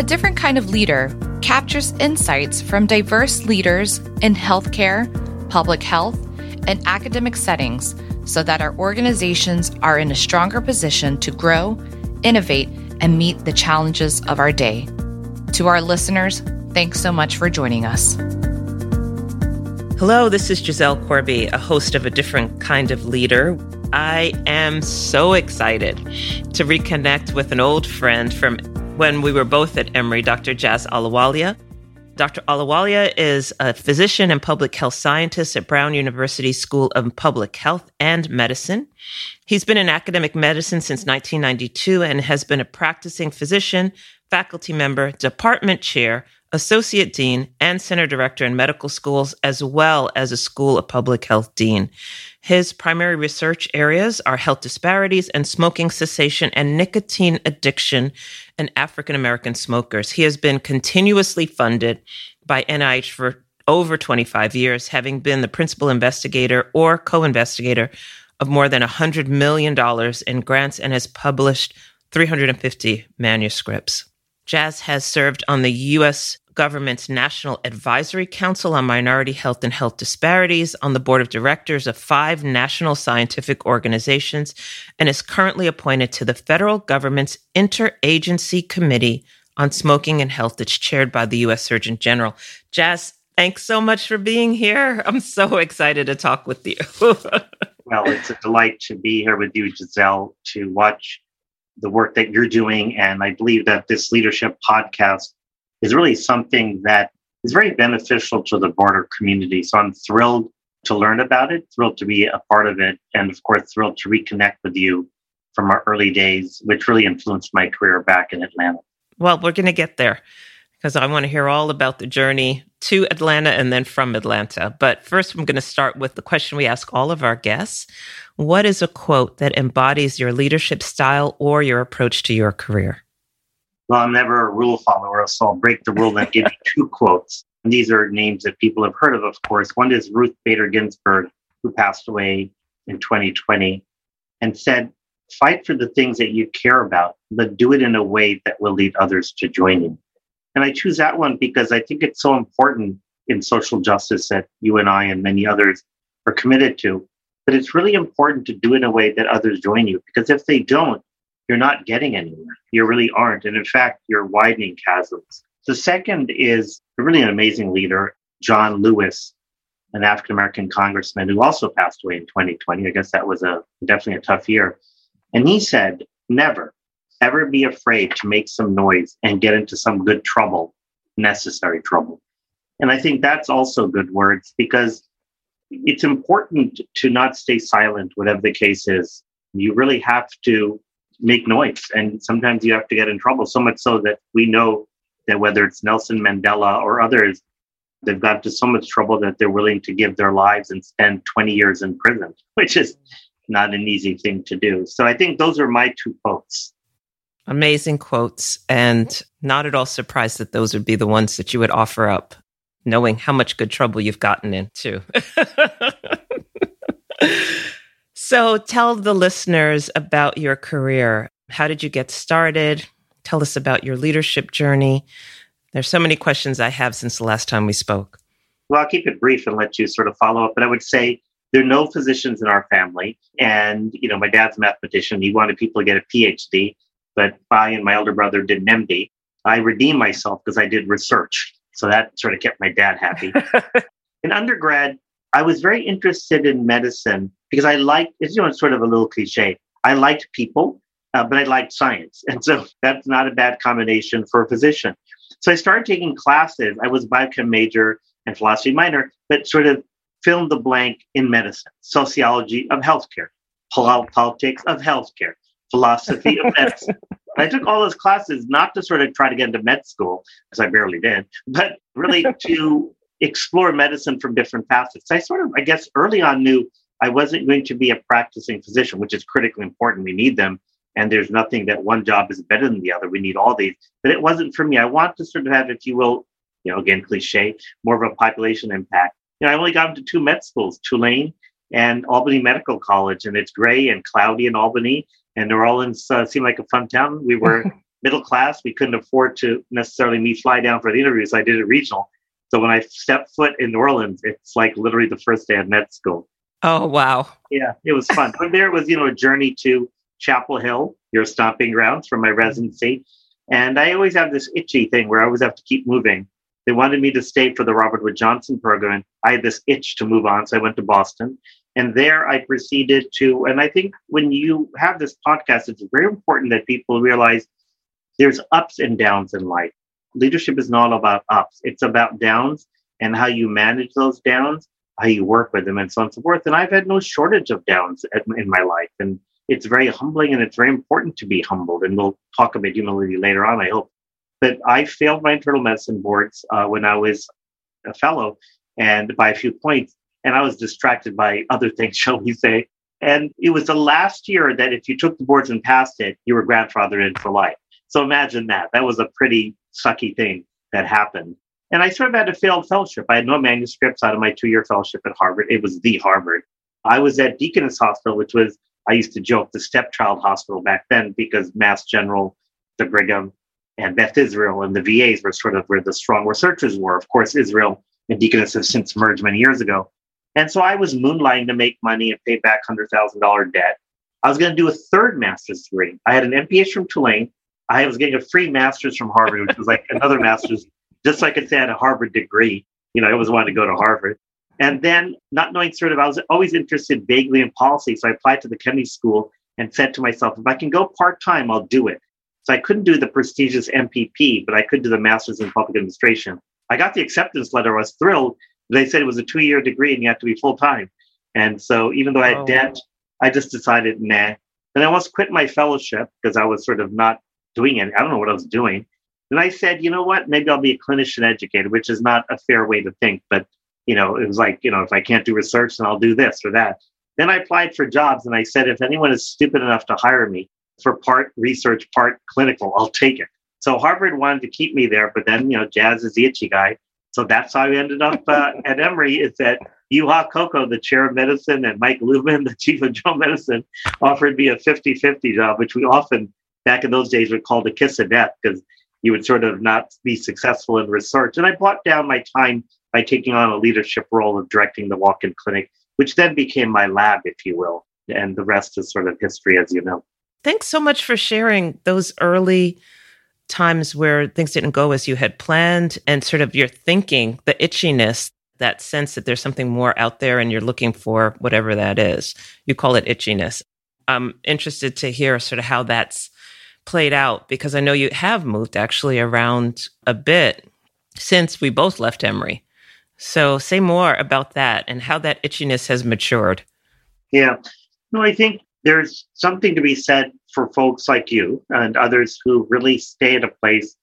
A Different Kind of Leader captures insights from diverse leaders in healthcare, public health, and academic settings so that our organizations are in a stronger position to grow, innovate, and meet the challenges of our day. To our listeners, thanks so much for joining us. Hello, this is Giselle Corby, a host of A Different Kind of Leader. I am so excited to reconnect with an old friend from when we were both at Emory, Dr. Jas Ahluwalia. Dr. Ahluwalia is a physician and public health scientist at Brown University School of Public Health and Medicine. He's been in academic medicine since 1992 and has been a practicing physician, faculty member, department chair, associate dean, and center director in medical schools, as well as a school of public health dean. His primary research areas are health disparities and smoking cessation and nicotine addiction in African American smokers. He has been continuously funded by NIH for over 25 years, having been the principal investigator or co investigator of more than $100 million in grants and has published 350 manuscripts. Jas has served on the U.S government's National Advisory Council on Minority Health and Health Disparities, on the board of directors of five national scientific organizations, and is currently appointed to the federal government's Interagency Committee on Smoking and Health that's chaired by the U.S. Surgeon General. Jas, thanks so much for being here. I'm so excited to talk with you. well, it's a delight to be here with you, Giselle, to watch the work that you're doing. And I believe that this leadership podcast is really something that is very beneficial to the broader community. So I'm thrilled to learn about it, thrilled to be a part of it, and of course, thrilled to reconnect with you from our early days, which really influenced my career back in Atlanta. Well, we're going to get there because I want to hear all about the journey to Atlanta and then from Atlanta. But first, I'm going to start with the question we ask all of our guests What is a quote that embodies your leadership style or your approach to your career? Well, I'm never a rule follower, so I'll break the rule and give you two quotes. And these are names that people have heard of, of course. One is Ruth Bader Ginsburg, who passed away in 2020 and said, Fight for the things that you care about, but do it in a way that will lead others to join you. And I choose that one because I think it's so important in social justice that you and I and many others are committed to. But it's really important to do it in a way that others join you because if they don't, you're not getting anywhere. You really aren't. And in fact, you're widening chasms. The second is really an amazing leader, John Lewis, an African American congressman who also passed away in 2020. I guess that was a definitely a tough year. And he said, never, ever be afraid to make some noise and get into some good trouble, necessary trouble. And I think that's also good words because it's important to not stay silent, whatever the case is. You really have to make noise. And sometimes you have to get in trouble, so much so that we know that whether it's Nelson Mandela or others, they've got to so much trouble that they're willing to give their lives and spend 20 years in prison, which is not an easy thing to do. So I think those are my two quotes. Amazing quotes, and not at all surprised that those would be the ones that you would offer up, knowing how much good trouble you've gotten into. So tell the listeners about your career. How did you get started? Tell us about your leadership journey. There's so many questions I have since the last time we spoke. Well, I'll keep it brief and let you sort of follow up. But I would say there are no physicians in our family. And, you know, my dad's a mathematician. He wanted people to get a PhD, but I and my elder brother did an MD. I redeemed myself because I did research. So that sort of kept my dad happy. in undergrad, I was very interested in medicine because I liked, it's, you know, it's sort of a little cliche. I liked people, uh, but I liked science. And so that's not a bad combination for a physician. So I started taking classes. I was a biochem major and philosophy minor, but sort of filled the blank in medicine, sociology of healthcare, politics of healthcare, philosophy of medicine. I took all those classes not to sort of try to get into med school, as I barely did, but really to explore medicine from different facets. I sort of, I guess, early on knew I wasn't going to be a practicing physician, which is critically important. We need them. And there's nothing that one job is better than the other. We need all these. But it wasn't for me. I want to sort of have, if you will, you know, again, cliche, more of a population impact. You know, I only got into two med schools, Tulane and Albany Medical College, and it's gray and cloudy in Albany, and New Orleans uh, seemed like a fun town. We were middle class. We couldn't afford to necessarily me fly down for the interviews. I did it regional. So when I stepped foot in New Orleans, it's like literally the first day of med school. Oh, wow. Yeah, it was fun. but there was, you know, a journey to Chapel Hill, your stomping grounds for my residency. And I always have this itchy thing where I always have to keep moving. They wanted me to stay for the Robert Wood Johnson program. I had this itch to move on. So I went to Boston. And there I proceeded to, and I think when you have this podcast, it's very important that people realize there's ups and downs in life. Leadership is not about ups, it's about downs and how you manage those downs, how you work with them, and so on and so forth. And I've had no shortage of downs in my life. And it's very humbling and it's very important to be humbled. And we'll talk about humility later on, I hope. But I failed my internal medicine boards uh, when I was a fellow and by a few points. And I was distracted by other things, shall we say. And it was the last year that if you took the boards and passed it, you were grandfathered in for life. So imagine that. That was a pretty sucky thing that happened. And I sort of had a failed fellowship. I had no manuscripts out of my two year fellowship at Harvard. It was the Harvard. I was at Deaconess Hospital, which was, I used to joke, the stepchild hospital back then because Mass General, the Brigham, and Beth Israel and the VAs were sort of where the strong researchers were. Of course, Israel and Deaconess have since merged many years ago. And so I was moonlighting to make money and pay back $100,000 debt. I was going to do a third master's degree. I had an MPH from Tulane. I was getting a free master's from Harvard, which was like another master's, just so I could say I had a Harvard degree. You know, I always wanted to go to Harvard. And then, not knowing sort of, I was always interested vaguely in policy. So I applied to the Kennedy School and said to myself, if I can go part time, I'll do it. So I couldn't do the prestigious MPP, but I could do the master's in public administration. I got the acceptance letter. I was thrilled. They said it was a two year degree and you have to be full time. And so even though I had oh. debt, I just decided, nah. And I almost quit my fellowship because I was sort of not doing it. I don't know what I was doing. And I said, you know what? Maybe I'll be a clinician educator, which is not a fair way to think. But, you know, it was like, you know, if I can't do research, then I'll do this or that. Then I applied for jobs and I said, if anyone is stupid enough to hire me, for part research, part clinical. I'll take it. So Harvard wanted to keep me there, but then, you know, Jas is the itchy guy. So that's how I ended up uh, at Emory is that Juha Kokko, the chair of medicine, and Mike Lubin, the chief of general medicine, offered me a 50-50 job, which we often, back in those days, would call the kiss of death because you would sort of not be successful in research. And I bought down my time by taking on a leadership role of directing the walk-in clinic, which then became my lab, if you will. And the rest is sort of history, as you know. Thanks so much for sharing those early times where things didn't go as you had planned and sort of your thinking, the itchiness, that sense that there's something more out there and you're looking for whatever that is. You call it itchiness. I'm interested to hear sort of how that's played out because I know you have moved actually around a bit since we both left Emory. So say more about that and how that itchiness has matured. Yeah. No, I think there's something to be said for folks like you and others who really stay at a place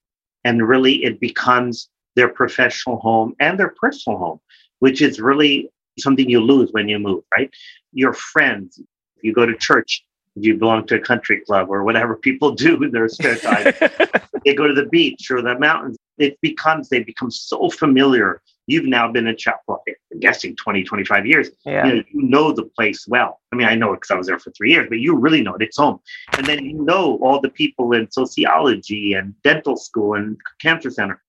and really it becomes their professional home and their personal home, which is really something you lose when you move, right? Your friends, you go to church, you belong to a country club or whatever people do in their spare time, they go to the beach or the mountains. It becomes, they become so familiar you've now been in chapel, I'm guessing 20, 25 years. Yeah. You, know, you know the place well. I mean, I know it because I was there for three years, but you really know it. It's home. And then you know all the people in sociology and dental school and cancer center.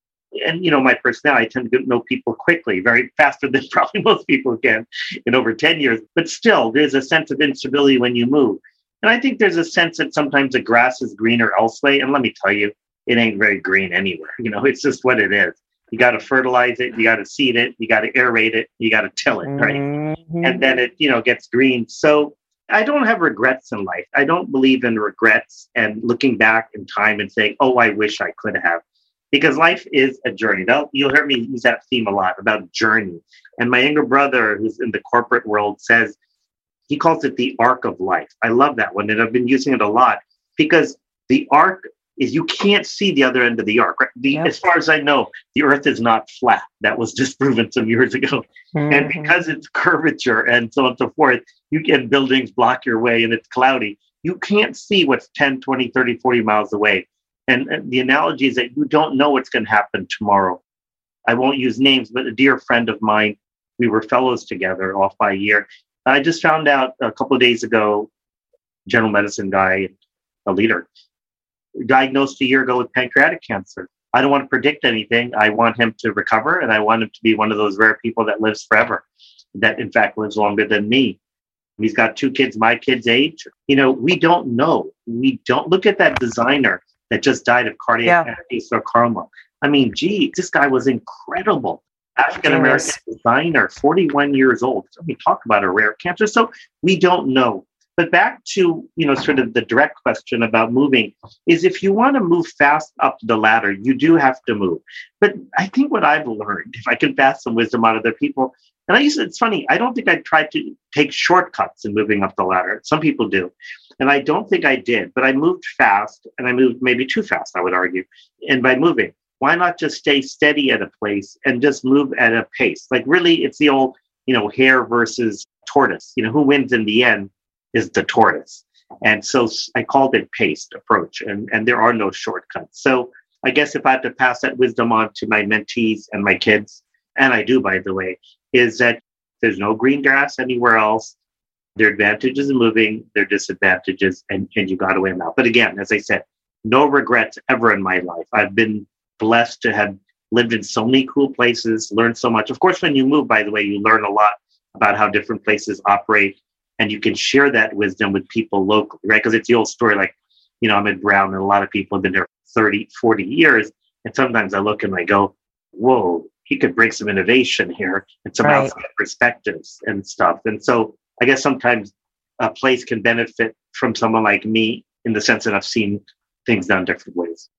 And, you know, my personality, I tend to know people quickly, very faster than probably most people can in over 10 years. But still, there's a sense of instability when you move. And I think there's a sense that sometimes the grass is greener elsewhere. And let me tell you, it ain't very green anywhere. You know, it's just what it is. You got to fertilize it, you got to seed it, you got to aerate it, you got to till it, right? Mm-hmm. And then it, you know, gets green. So I don't have regrets in life. I don't believe in regrets and looking back in time and saying, "Oh, I wish I could have," because life is a journey. Now, you'll hear me use that theme a lot about journey. And my younger brother, who's in the corporate world, says he calls it the arc of life. I love that one, and I've been using it a lot because the arc is you can't see the other end of the arc. Right? The, yep. As far as I know, the Earth is not flat. That was disproven some years ago. Mm-hmm. And because it's curvature and so on and so forth, you get buildings block your way and it's cloudy. You can't see what's 10, 20, 30, 40 miles away. And, and the analogy is that you don't know what's going to happen tomorrow. I won't use names, but a dear friend of mine, we were fellows together off by a year. I just found out a couple of days ago, general medicine guy, a leader, diagnosed a year ago with pancreatic cancer. I don't want to predict anything. I want him to recover and I want him to be one of those rare people that lives forever, that in fact lives longer than me. He's got two kids my kid's age. You know, we don't know. We don't look at that designer that just died of cardiac yeah. sarcoma. I mean, gee, this guy was incredible. African American designer, 41 years old. So we talk about a rare cancer. So we don't know. But back to, you know, sort of the direct question about moving is if you want to move fast up the ladder, you do have to move. But I think what I've learned, if I can pass some wisdom on other people, and I used to, it's funny, I don't think I tried to take shortcuts in moving up the ladder. Some people do. And I don't think I did, but I moved fast and I moved maybe too fast, I would argue. And by moving, why not just stay steady at a place and just move at a pace? Like really, it's the old, you know, hare versus tortoise. You know, who wins in the end is the tortoise. And so I called it paced approach, and, and there are no shortcuts. So I guess if I had to pass that wisdom on to my mentees and my kids, and I do, by the way, is that there's no green grass anywhere else. There are advantages in moving, there are disadvantages, and, and you got to weigh them out. But again, as I said, no regrets ever in my life. I've been blessed to have lived in so many cool places, learned so much. Of course, when you move, by the way, you learn a lot about how different places operate, and you can share that wisdom with people locally, right? Because it's the old story like, you know, I'm at Brown, and a lot of people have been there 30, 40 years. And sometimes I look and I go, whoa, he could bring some innovation here and some right. outside perspectives and stuff. And so I guess sometimes a place can benefit from someone like me in the sense that I've seen things done different ways.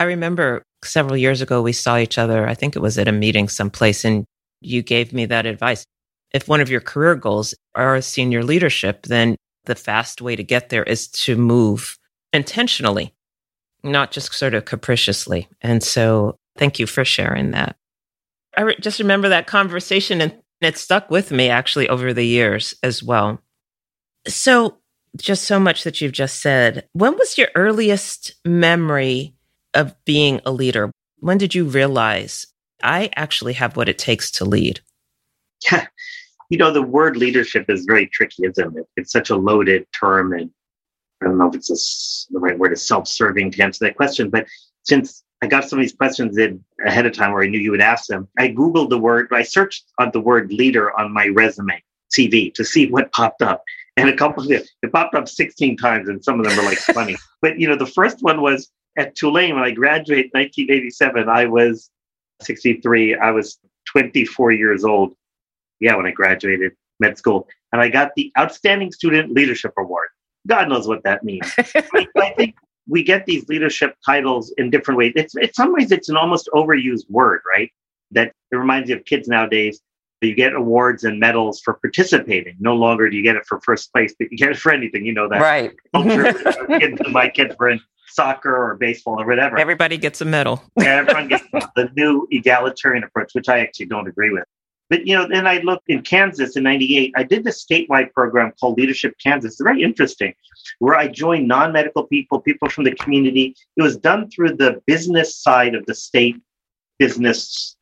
I remember several years ago, we saw each other. I think it was at a meeting someplace, and you gave me that advice. If one of your career goals are senior leadership, then the fast way to get there is to move intentionally, not just sort of capriciously. And so thank you for sharing that. I re- just remember that conversation and it stuck with me actually over the years as well. So, just so much that you've just said. When was your earliest memory of being a leader? When did you realize I actually have what it takes to lead? Yeah. You know, the word leadership is very tricky, isn't it? It's such a loaded term. And I don't know if it's a, the right word is self serving to answer that question. But since I got some of these questions in ahead of time where I knew you would ask them, I Googled the word, I searched on the word leader on my resume, CV, to see what popped up. And a couple of it, it popped up 16 times, and some of them were like funny. But, you know, the first one was at Tulane, when I graduated in 1987, I was 63. I was 24 years old. Yeah, when I graduated med school. And I got the Outstanding Student Leadership Award. God knows what that means. I think we get these leadership titles in different ways. It's in some ways it's an almost overused word, right? That it reminds you of kids nowadays. You get awards and medals for participating. No longer do you get it for first place, but you get it for anything. You know that, right? kids, my kids were in soccer or baseball or whatever. Everybody gets a medal. Everyone gets the new egalitarian approach, which I actually don't agree with. But you know, then I looked in Kansas in '98. I did this statewide program called Leadership Kansas. It's very interesting, where I joined non-medical people, people from the community. It was done through the business side of the state business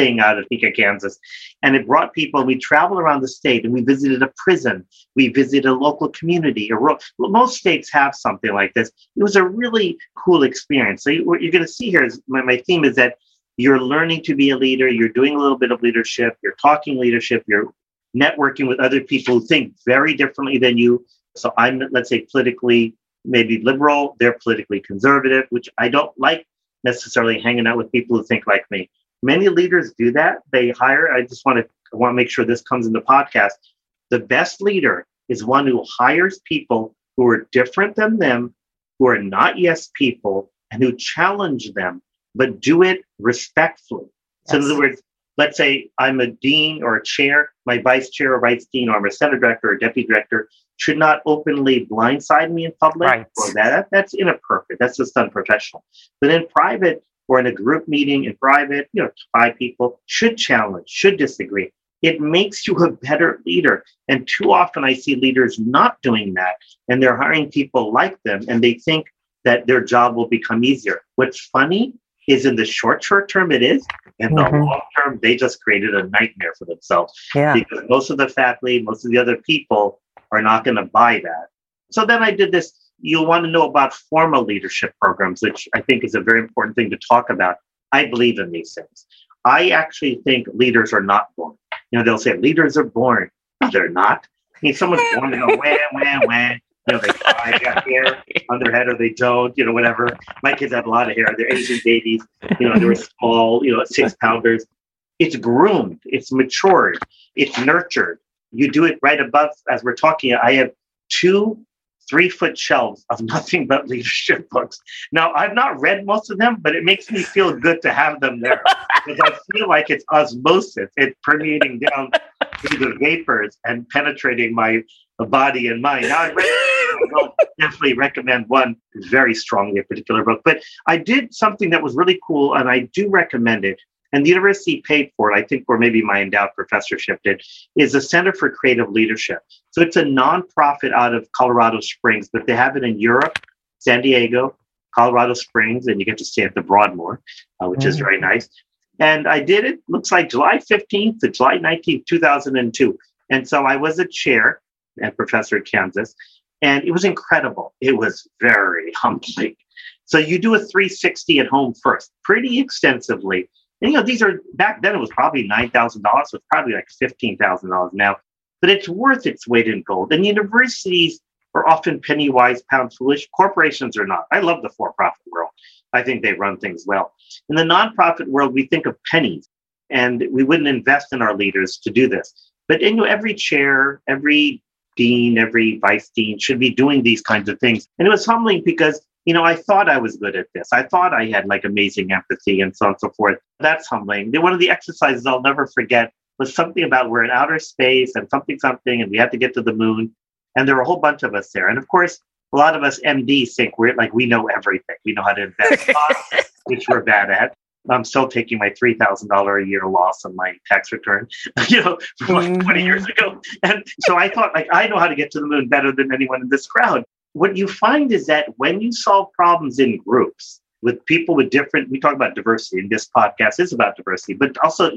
thing out of Topeka, Kansas. And it brought people, we traveled around the state and we visited a prison. We visited a local community. A most states have something like this. It was a really cool experience. So what you're going to see here is my, my theme is that you're learning to be a leader. You're doing a little bit of leadership. You're talking leadership. You're networking with other people who think very differently than you. So I'm, let's say, politically maybe liberal. They're politically conservative, which I don't like necessarily hanging out with people who think like me. Many leaders do that. They hire, I just want to I want to make sure this comes in the podcast. The best leader is one who hires people who are different than them, who are not yes people, and who challenge them, but do it respectfully. Yes. So, in other words, let's say I'm a dean or a chair, my vice chair or vice dean, or I'm a center director or deputy director, should not openly blindside me in public. Right. Or that that's inappropriate. That's just unprofessional. But in private, or in a group meeting in private, you know, five people should challenge, should disagree. It makes you a better leader. And too often I see leaders not doing that and they're hiring people like them and they think that their job will become easier. What's funny is in the short, short term it is. In the mm-hmm. long term, they just created a nightmare for themselves. Yeah. Because most of the faculty, most of the other people are not going to buy that. So then I did this you'll want to know about formal leadership programs, which I think is a very important thing to talk about. I believe in these things. I actually think leaders are not born. You know, they'll say leaders are born. They're not. I mean, someone's born and go, wah, wah, wah. You know, they cry, got hair on their head or they don't, you know, whatever. My kids have a lot of hair. They're Asian babies. You know, they were small, you know, six pounders. It's groomed, it's matured, it's nurtured. You do it right above, as we're talking, I have two three foot shelves of nothing but leadership books. Now, I've not read most of them, but it makes me feel good to have them there because I feel like it's osmosis. It's permeating down through the vapors and penetrating my uh, body and mind. Now, I read, definitely recommend one very strongly, a particular book. But I did something that was really cool, and I do recommend it and the university paid for it, I think, or maybe my endowed professorship did, is the Center for Creative Leadership. So it's a nonprofit out of Colorado Springs, but they have it in Europe, San Diego, Colorado Springs, and you get to stay at the Broadmoor, uh, which mm-hmm. is mm. very nice. And I did it, looks like July 15th to July 19th, 2002. And so I was a chair and professor at Kansas, and it was incredible. It was very humbling. So you do a 360 at home first, pretty extensively and, you know, these are back then it was probably nine thousand dollars, so it's probably like fifteen thousand dollars now. But it's worth its weight in gold. And universities are often penny wise, pound foolish. Corporations are not. I love the for-profit world. I think they run things well. In the nonprofit world, we think of pennies, and we wouldn't invest in our leaders to do this. But you know, every chair, every dean, every vice dean should be doing these kinds of things. And it was humbling because you know, I thought I was good at this. I thought I had like amazing empathy and so on and so forth. That's humbling. One of the exercises I'll never forget was something about we're in outer space and something, something, and we had to get to the moon. And there were a whole bunch of us there. And of course, a lot of us MDs think we're like, we know everything. We know how to invest, which we're bad at. I'm still taking my three thousand dollar a year loss on my tax return, you know, from like mm-hmm. 20 years ago. And so I thought, like, I know how to get to the moon better than anyone in this crowd what you find is that when you solve problems in groups with people with different, we talk about diversity, in this podcast is about diversity, but also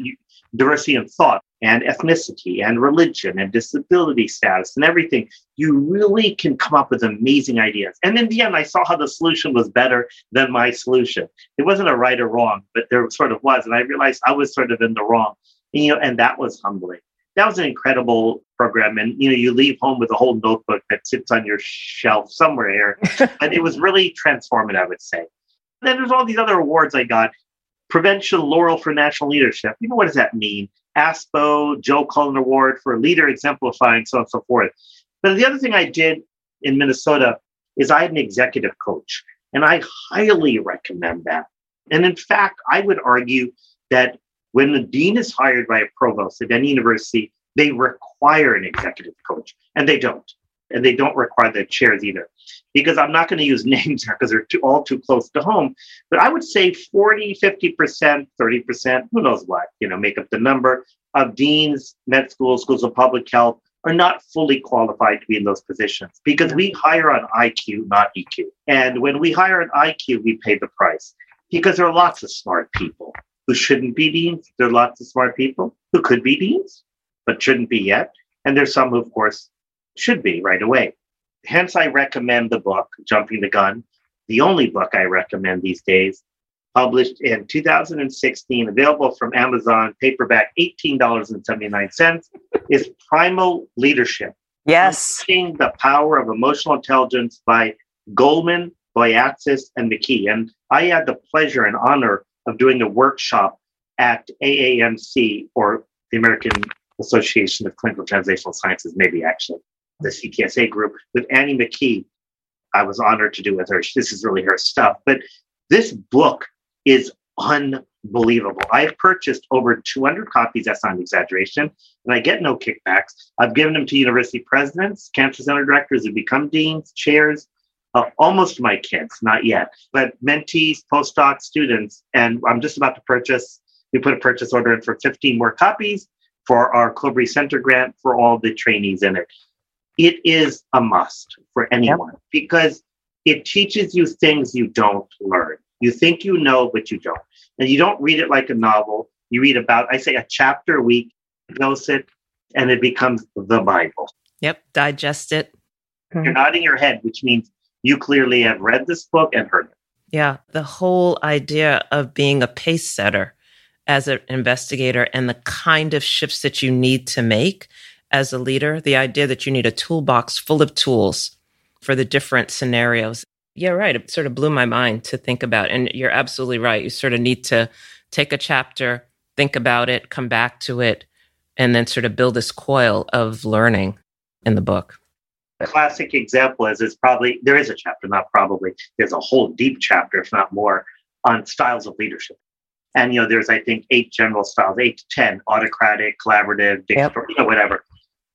diversity in thought and ethnicity and religion and disability status and everything, you really can come up with amazing ideas. And in the end, I saw how the solution was better than my solution. It wasn't a right or wrong, but there sort of was. And I realized I was sort of in the wrong. You know, and that was humbling that was an incredible program. And you know, you leave home with a whole notebook that sits on your shelf somewhere here. and it was really transformative, I would say. And then there's all these other awards I got. Prevention Laurel for National Leadership. You know, what does that mean? ASPO, Joe Cullen Award for Leader Exemplifying, so on and so forth. But the other thing I did in Minnesota is I had an executive coach, and I highly recommend that. And in fact, I would argue that when the dean is hired by a provost at any university, they require an executive coach, and they don't. And they don't require the chairs either. Because I'm not going to use names here because they're too, all too close to home. But I would say 40, 50%, 30%, who knows what, you know, make up the number of deans, med schools, schools of public health are not fully qualified to be in those positions because we hire on IQ, not EQ. And when we hire on IQ, we pay the price because there are lots of smart people who shouldn't be deans. There are lots of smart people who could be deans, but shouldn't be yet. And there's some who, of course, should be right away. Hence, I recommend the book, Jumping the Gun, the only book I recommend these days, published in 2016, available from Amazon, paperback, $18.79, is Primal Leadership. Yes. The Power of Emotional Intelligence by Goleman, Boyatzis, and McKee. And I had the pleasure and honor of doing a workshop at AAMC or the American Association of Clinical Translational Sciences, maybe actually the CTSA group with Annie McKee. I was honored to do with her. This is really her stuff. But this book is unbelievable. I've purchased over 200 copies. That's not an exaggeration. And I get no kickbacks. I've given them to university presidents, cancer center directors who become deans, chairs, uh, almost my kids, not yet, but mentees, postdoc students. And I'm just about to purchase, we put a purchase order in for 15 more copies for our COBRE Center grant for all the trainees in it. It is a must for anyone yep. because it teaches you things you don't learn. You think you know, but you don't. And you don't read it like a novel. You read about, I say, a chapter a week, dose it, and it becomes the Bible. Yep, digest it. You're nodding your head, which means You clearly have read this book and heard it. Yeah, the whole idea of being a pace setter as an investigator and the kind of shifts that you need to make as a leader, the idea that you need a toolbox full of tools for the different scenarios. Yeah, right. It sort of blew my mind to think about. And you're absolutely right. You sort of need to take a chapter, think about it, come back to it, and then sort of build this coil of learning in the book. Classic example is is probably there is a chapter, not probably, there's a whole deep chapter, if not more, on styles of leadership. And you know, there's I think eight general styles, eight to ten, autocratic, collaborative, dictatorial, yep. you know, whatever.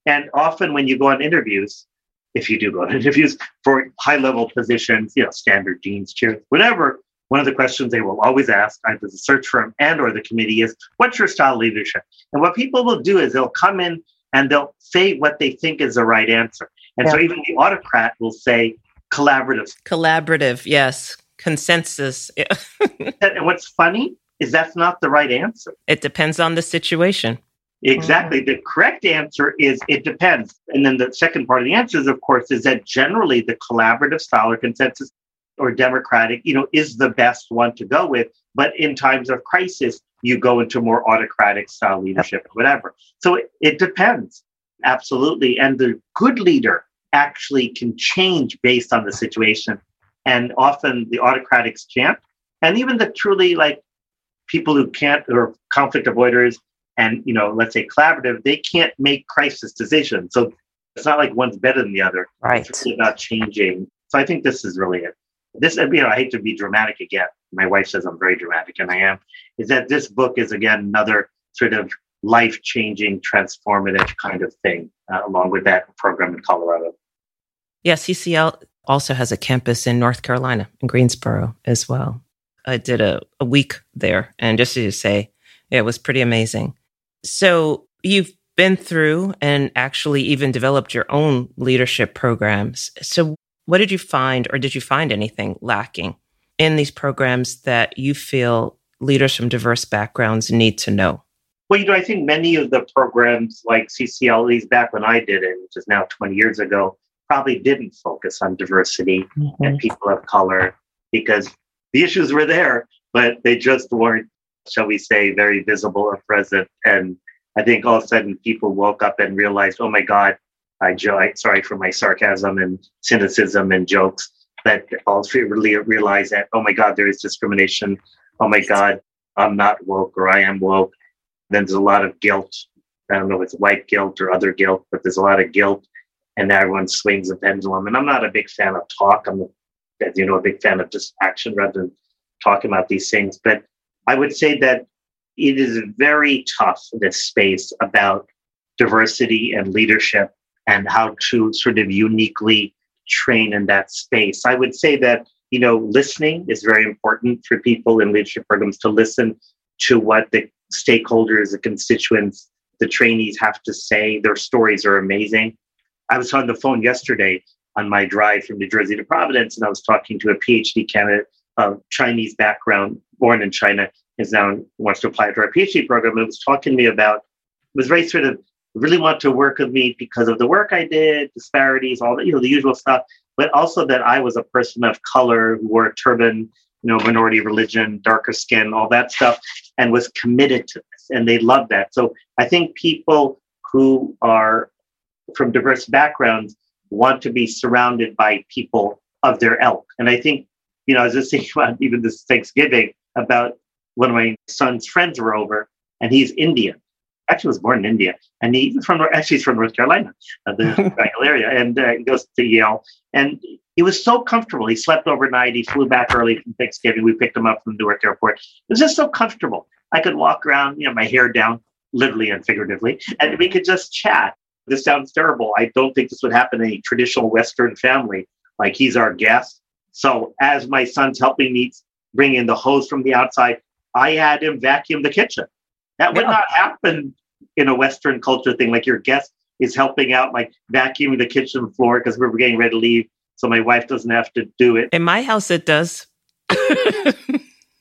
And often when you go on interviews, if you do go on interviews for high level positions, you know, standard deans, chairs, whatever, one of the questions they will always ask either the search firm and or the committee is, what's your style of leadership? And what people will do is they'll come in and they'll say what they think is the right answer. And yeah. so even the autocrat will say collaborative. Collaborative, yes. Consensus. and what's funny is that's not the right answer. It depends on the situation. Exactly. The correct answer is it depends. And then the second part of the answer is, of course, is that generally the collaborative style or consensus or democratic, you know, is the best one to go with. But in times of crisis, you go into more autocratic style leadership or whatever. So it, it depends. Absolutely. And the good leader actually can change based on the situation. And often the autocratics can't. And even the truly like people who can't or conflict avoiders and you know, let's say collaborative, they can't make crisis decisions. So it's not like one's better than the other. Right. It's really about changing. So I think this is really it. This, you know, I hate to be dramatic again. My wife says I'm very dramatic, and I am. Is that this book is again another sort of life changing, transformative kind of thing, uh, along with that program in Colorado. Yeah, CCL also has a campus in North Carolina, in Greensboro as well. I did a, a week there, and just to say, it was pretty amazing. So you've been through and actually even developed your own leadership programs. So what did you find, or did you find anything lacking in these programs that you feel leaders from diverse backgrounds need to know? Well, you know, I think many of the programs like CCLE's back when I did it, which is now 20 years ago, probably didn't focus on diversity mm-hmm. and people of color because the issues were there, but they just weren't, shall we say, very visible or present. And I think all of a sudden people woke up and realized, oh my God, I joke, sorry for my sarcasm and cynicism and jokes, but also really realize that, oh my God, there is discrimination. Oh my God, I'm not woke or I am woke. Then there's a lot of guilt. I don't know if it's white guilt or other guilt, but there's a lot of guilt and everyone swings the pendulum. And I'm not a big fan of talk. I'm, you know, a big fan of just action rather than talking about these things. But I would say that it is very tough, this space about diversity and leadership and how to sort of uniquely train in that space. I would say that, you know, listening is very important for people in leadership programs to listen to what the stakeholders, the constituents, the trainees have to say. Their stories are amazing. I was on the phone yesterday on my drive from New Jersey to Providence, and I was talking to a PhD candidate of Chinese background, born in China, is now wants to apply to our PhD program. And was talking to me about, was very sort of really want to work with me because of the work I did, disparities, all the you know the usual stuff, but also that I was a person of color who wore a turban, you know, minority religion, darker skin, all that stuff, and was committed to this, and they loved that. So I think people who are from diverse backgrounds want to be surrounded by people of their ilk, and I think you know, I was just thinking about even this Thanksgiving about of my son's friends were over, and he's Indian actually was born in India, and he's from actually he's from North Carolina, uh, the Triangle area, and uh, he goes to Yale, and he was so comfortable. He slept overnight. He flew back early from Thanksgiving. We picked him up from Newark Airport. It was just so comfortable. I could walk around, you know, my hair down, literally and figuratively, and we could just chat. This sounds terrible. I don't think this would happen in a traditional Western family. Like he's our guest. So as my son's helping me bring in the hose from the outside, I had him vacuum the kitchen. That would yeah. not happen in a Western culture thing. Like your guest is helping out, like vacuuming the kitchen floor because we're getting ready to leave, so my wife doesn't have to do it. In my house, it does.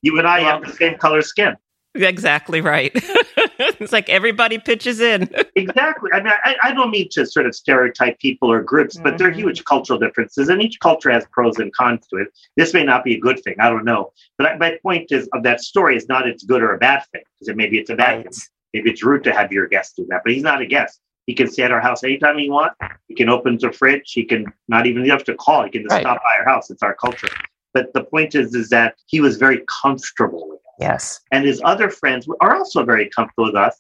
you and I well, have the same color skin. exactly right. it's like everybody pitches in. exactly. I mean, I, I, don't mean to sort of stereotype people or groups, but mm-hmm. there are huge cultural differences, and each culture has pros and cons to it. This may not be a good thing. I don't know. But I, my point is of that story is not it's good or a bad thing, because maybe it's a bad right. thing. Maybe it's rude to have your guest do that, but he's not a guest. He can stay at our house anytime he wants. He can open the fridge. He can not even have to call. He can just right. stop by our house. It's our culture. But the point is, is that he was very comfortable with us. Yes. And his other friends are also very comfortable with us.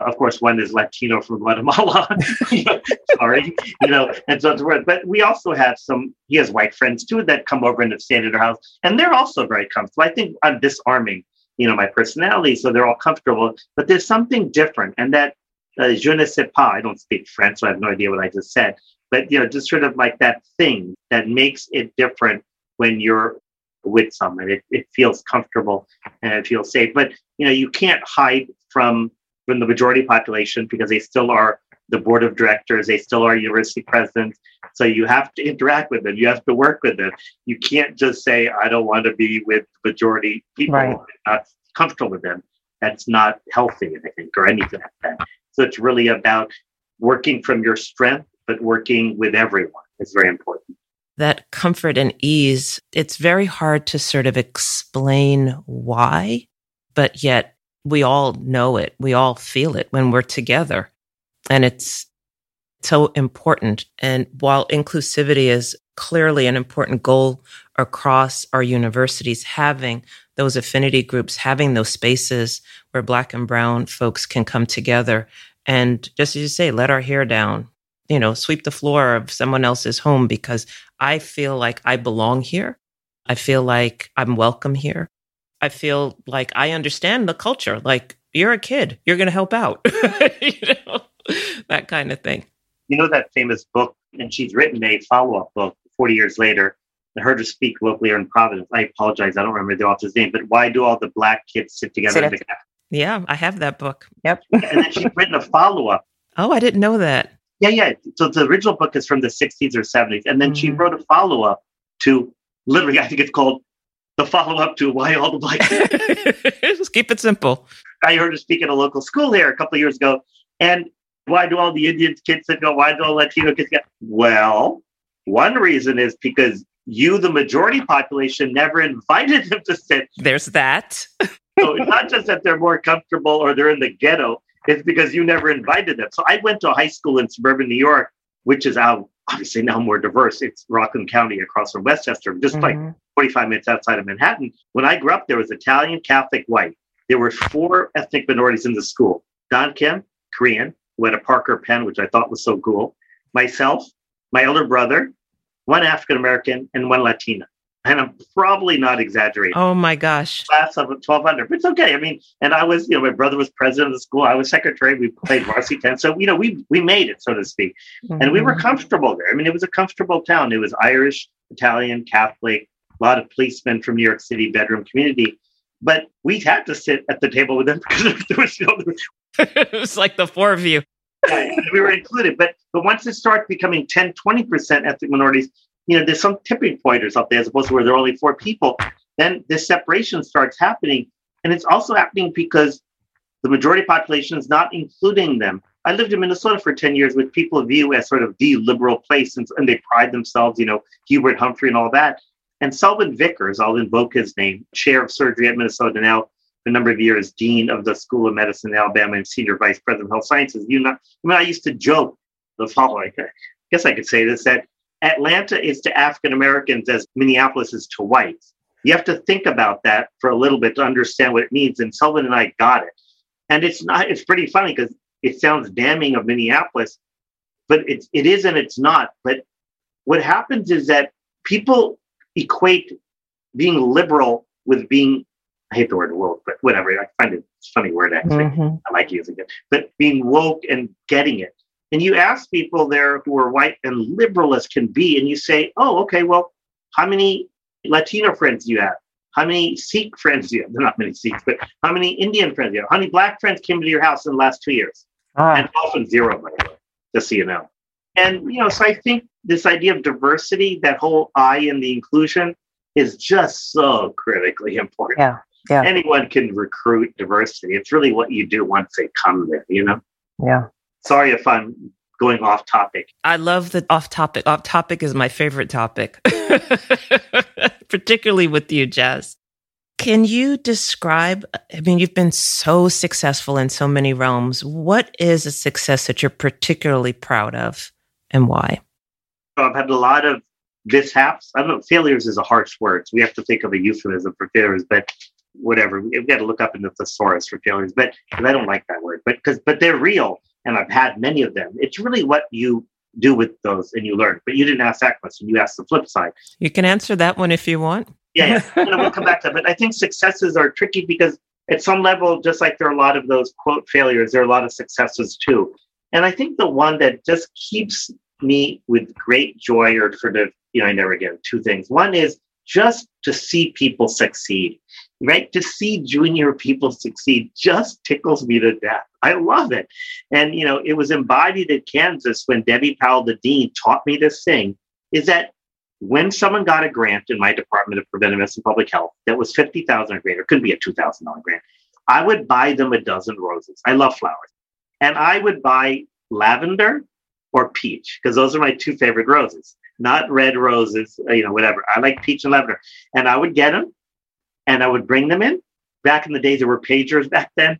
Of course, one is Latino from Guatemala. Sorry, you know, and so forth. But we also have some. He has white friends too that come over and have stayed at our house, and they're also very comfortable. I think I'm disarming, you know, my personality, so they're all comfortable. But there's something different, and that uh, je ne sais pas. I don't speak French, so I have no idea what I just said. But you know, just sort of like that thing that makes it different when you're with someone. It, it feels comfortable and it feels safe. But you know, you can't hide from from the majority population because they still are the board of directors, they still are university presidents. So you have to interact with them. You have to work with them. You can't just say, I don't want to be with the majority people, right. not comfortable with them. That's not healthy, I think, or anything like that. So it's really about working from your strength, but working with everyone. is very important that comfort and ease, it's very hard to sort of explain why, but yet we all know it. We all feel it when we're together. And it's so important. And while inclusivity is clearly an important goal across our universities, having those affinity groups, having those spaces where Black and Brown folks can come together and just as you say, let our hair down, you know, sweep the floor of someone else's home because I feel like I belong here. I feel like I'm welcome here. I feel like I understand the culture. Like you're a kid, you're going to help out, you know, that kind of thing. You know that famous book, and she's written a follow-up book 40 years later. I heard her speak locally in Providence. I apologize, I don't remember the author's name, but why do all the black kids sit together? Sit yeah, I have that book. Yep. and then she's written a follow-up. Oh, I didn't know that. Yeah, yeah. So the original book is from the 60s or 70s. And then mm-hmm. she wrote a follow up to literally, I think it's called the follow up to Why All the Black Just keep it simple. I heard her speak at a local school here a couple of years ago. And why do all the Indian kids sit go? Why do all Latino kids go? Well, one reason is because you, the majority population, never invited them to sit. There's that. so it's not just that they're more comfortable or they're in the ghetto it's because you never invited them. So I went to a high school in suburban New York, which is out obviously now more diverse. It's Rockland County across from Westchester, just mm-hmm. like 45 minutes outside of Manhattan. When I grew up, there was Italian, Catholic, white. There were four ethnic minorities in the school. Don Kim, Korean, who had a Parker pen, which I thought was so cool. Myself, my older brother, one African American, and one Latina and I'm probably not exaggerating. Oh my gosh. Class of 1200, but it's okay. I mean, and I was, you know, my brother was president of the school. I was secretary. We played varsity tennis. So, you know, we, we made it, so to speak. Mm-hmm. And we were mm-hmm. comfortable there. I mean, it was a comfortable town. It was Irish, Italian, Catholic, a lot of policemen from New York City bedroom community. But we had to sit at the table with them because there was, you know, it was like the four of you. yeah, we were included. But but once it starts becoming 10, 20% ethnic minorities, you know, there's some tipping pointers up there as opposed to where there are only four people, then this separation starts happening. And it's also happening because the majority population is not including them. I lived in Minnesota for 10 years, which people view as sort of the liberal place, and, and they pride themselves, you know, Hubert Humphrey and all that. And Selwyn Vickers, I'll invoke his name, chair of surgery at Minnesota now, a number of years, dean of the School of Medicine in Alabama and senior vice president of health sciences. You know, I mean, I used to joke the following. I guess I could say this that Atlanta is to African Americans as Minneapolis is to whites. You have to think about that for a little bit to understand what it means. And Sullivan and I got it. And it's not, it's pretty funny because it sounds damning of Minneapolis, but it's, it is and it's not. But what happens is that people equate being liberal with being, I hate the word woke, but whatever. I find it a funny word actually. Mm-hmm. I like using it. But being woke and getting it. And you ask people there who are white and liberal as can be, and you say, oh, okay, well, how many Latino friends do you have? How many Sikh friends do you have? They're not many Sikhs, but how many Indian friends do you have? How many black friends came to your house in the last two years? Ah. And often zero, by the way, just so you know. And, you know, so I think this idea of diversity, that whole I in the inclusion, is just so critically important. Yeah. yeah. anyone can recruit diversity. It's really what you do once they come there, you know? Yeah. Sorry if I'm going off topic. I love the off topic. Off topic is my favorite topic, particularly with you, Jas. Can you describe? I mean, you've been so successful in so many realms. What is a success that you're particularly proud of and why? So I've had a lot of mishaps. I don't know, failures is a harsh word. So we have to think of a euphemism for failures, but whatever. We've got to look up in the thesaurus for failures, but I don't like that word. But because but they're real and I've had many of them. It's really what you do with those and you learn. But you didn't ask that question. You asked the flip side. You can answer that one if you want yeah, yeah. and we'll come back to that. But I think successes are tricky because at some level, just like there are a lot of those quote failures, there are a lot of successes too. And I think the one that just keeps me with great joy or sort of, you know, I never get two things. One is just to see people succeed, right? To see junior people succeed just tickles me to death. I love it. And, you know, it was embodied at Kansas when Debbie Powell, the dean, taught me this thing is that when someone got a grant in my Department of Preventive Medicine Public Health that was 50000 or greater, could be a $2,000 grant, I would buy them a dozen roses. I love flowers. And I would buy lavender or peach because those are my two favorite roses, not red roses, you know, whatever. I like peach and lavender. And I would get them and I would bring them in. Back in the days, there were pagers back then.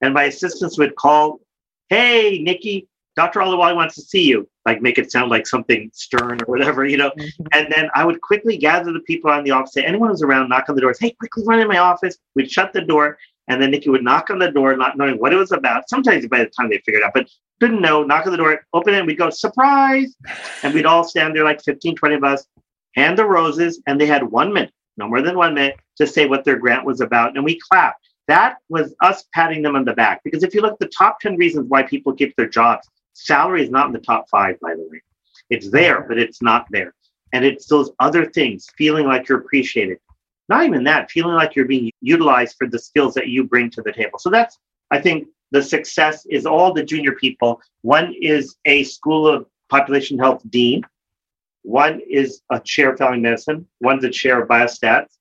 And my assistants would call, Hey, Nikki, Dr. Ahluwalia wants to see you like make it sound like something stern or whatever, you know. Mm-hmm. And then I would quickly gather the people on the office, say anyone who's around, knock on the doors, hey, quickly run in my office. We'd shut the door, and then Nikki would knock on the door, not knowing what it was about. Sometimes by the time they figured out, but didn't know, knock on the door, open it, and we'd go, surprise. And we'd all stand there like 15, 20 of us, hand the roses, and they had one minute, no more than one minute, to say what their grant was about. And we clapped. That was us patting them on the back. Because if you look at the top 10 reasons why people keep their jobs, Salary is not in the top five, by the way. It's there, but it's not there. And it's those other things, feeling like you're appreciated. Not even that, feeling like you're being utilized for the skills that you bring to the table. So that's, I think, the success is all the junior people. One is a School of Population Health dean. One is a chair of family medicine. One's a chair of biostats.